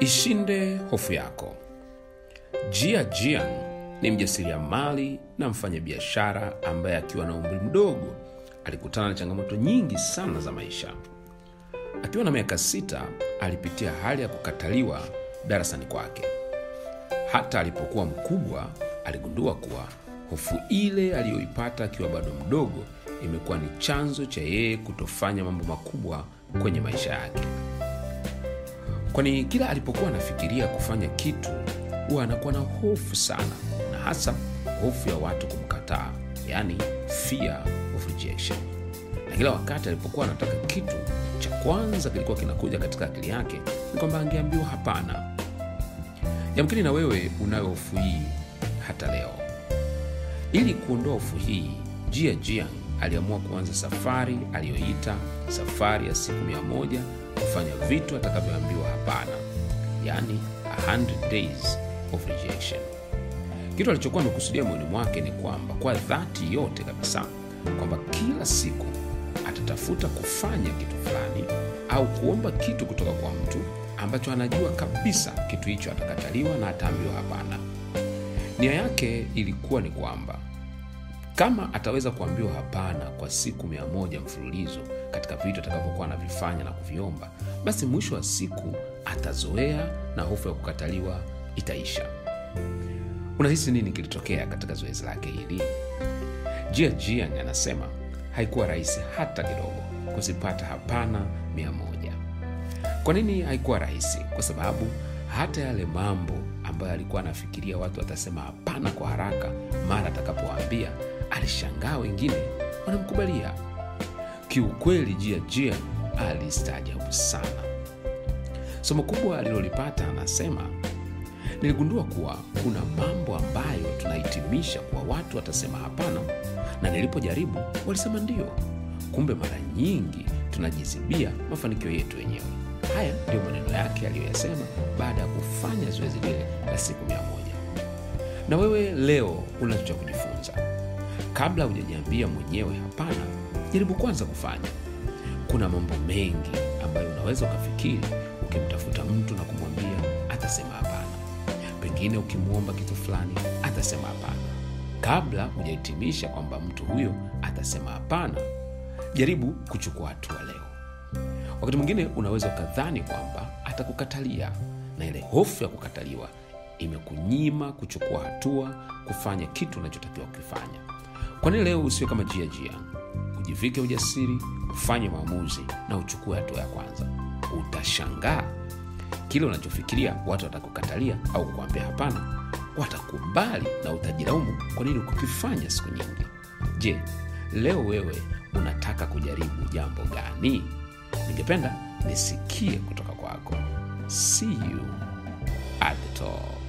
ishinde hofu yako. Jia jian ni mjasiriamali na mfanyabiashara ambaye akiwa na umri mdogo alikutana na changamoto nyingi sana za maisha. Akiwa na miaka sita alipitia hali ya kukataliwa darasani kwake. Hata alipokuwa mkubwa aligundua kuwa hofu ile aliyoipata akiwa bado mdogo imekuwa ni chanzo cha yeye kutofanya mambo makubwa kwenye maisha yake kwani kila alipokuwa anafikiria kufanya kitu huwa anakuwa na hofu sana na hasa hofu ya watu kumkataa yani fear of rejection. Na kila wakati alipokuwa anataka kitu cha kwanza kilikuwa kinakuja katika akili yake ni kwamba angeambiwa hapana. Yamkini na wewe unayo hofu hii hata leo. Ili kuondoa hofu hii jia jia aliamua kuanza safari aliyoita safari ya siku mia moja kufanya vitu atakavyoambiwa hapana. Yani 100 days of rejection. Kitu alichokuwa amekusudia moyoni mwake ni kwamba kwa dhati yote kabisa kwamba kila siku atatafuta kufanya kitu fulani au kuomba kitu kutoka kwa mtu ambacho anajua kabisa kitu hicho atakataliwa na ataambiwa hapana. Nia yake ilikuwa ni kwamba kama ataweza kuambiwa hapana kwa siku mia moja mfululizo katika vitu atakavyokuwa anavifanya na kuviomba basi mwisho wa siku atazoea na hofu ya kukataliwa itaisha. Unahisi nini kilitokea katika zoezi lake hili? Jia jiang anasema haikuwa rahisi hata kidogo kuzipata hapana mia moja. Kwa nini haikuwa rahisi? Kwa sababu hata yale mambo ambayo alikuwa anafikiria watu watasema hapana kwa haraka mara atakapowaambia alishangaa wengine wanamkubalia. Kiukweli jia jia alistaajabu sana. Somo kubwa alilolipata anasema niligundua kuwa kuna mambo ambayo tunahitimisha kuwa watu watasema hapana na nilipojaribu walisema ndio. Kumbe mara nyingi tunajizibia mafanikio yetu wenyewe. Haya ndiyo maneno yake aliyoyasema baada ya kufanya zoezi lile la siku mia moja. Na wewe leo unacho cha kujifunza kabla hujajiambia mwenyewe hapana. Jaribu kwanza kufanya. Kuna mambo mengi ambayo unaweza ukafikiri ukimtafuta mtu na kumwambia atasema hapana. Pengine ukimwomba kitu fulani atasema hapana. Kabla hujahitimisha kwamba mtu huyo atasema hapana jaribu kuchukua hatua leo. Wakati mwingine unaweza ukadhani kwamba atakukatalia na ile hofu ya kukataliwa imekunyima kuchukua hatua kufanya kitu unachotakiwa kukifanya kwanini leo usiwe kama jia jia ujivike ujasiri ufanye maamuzi na uchukue hatua ya kwanza. Utashangaa. Kile unachofikiria watu watakukatalia au kukuambia hapana watakubali na utajilaumu kwa nini kukifanya siku nyingi. Je leo wewe unataka kujaribu jambo gani? Ningependa nisikie kutoka kwako. See you at the top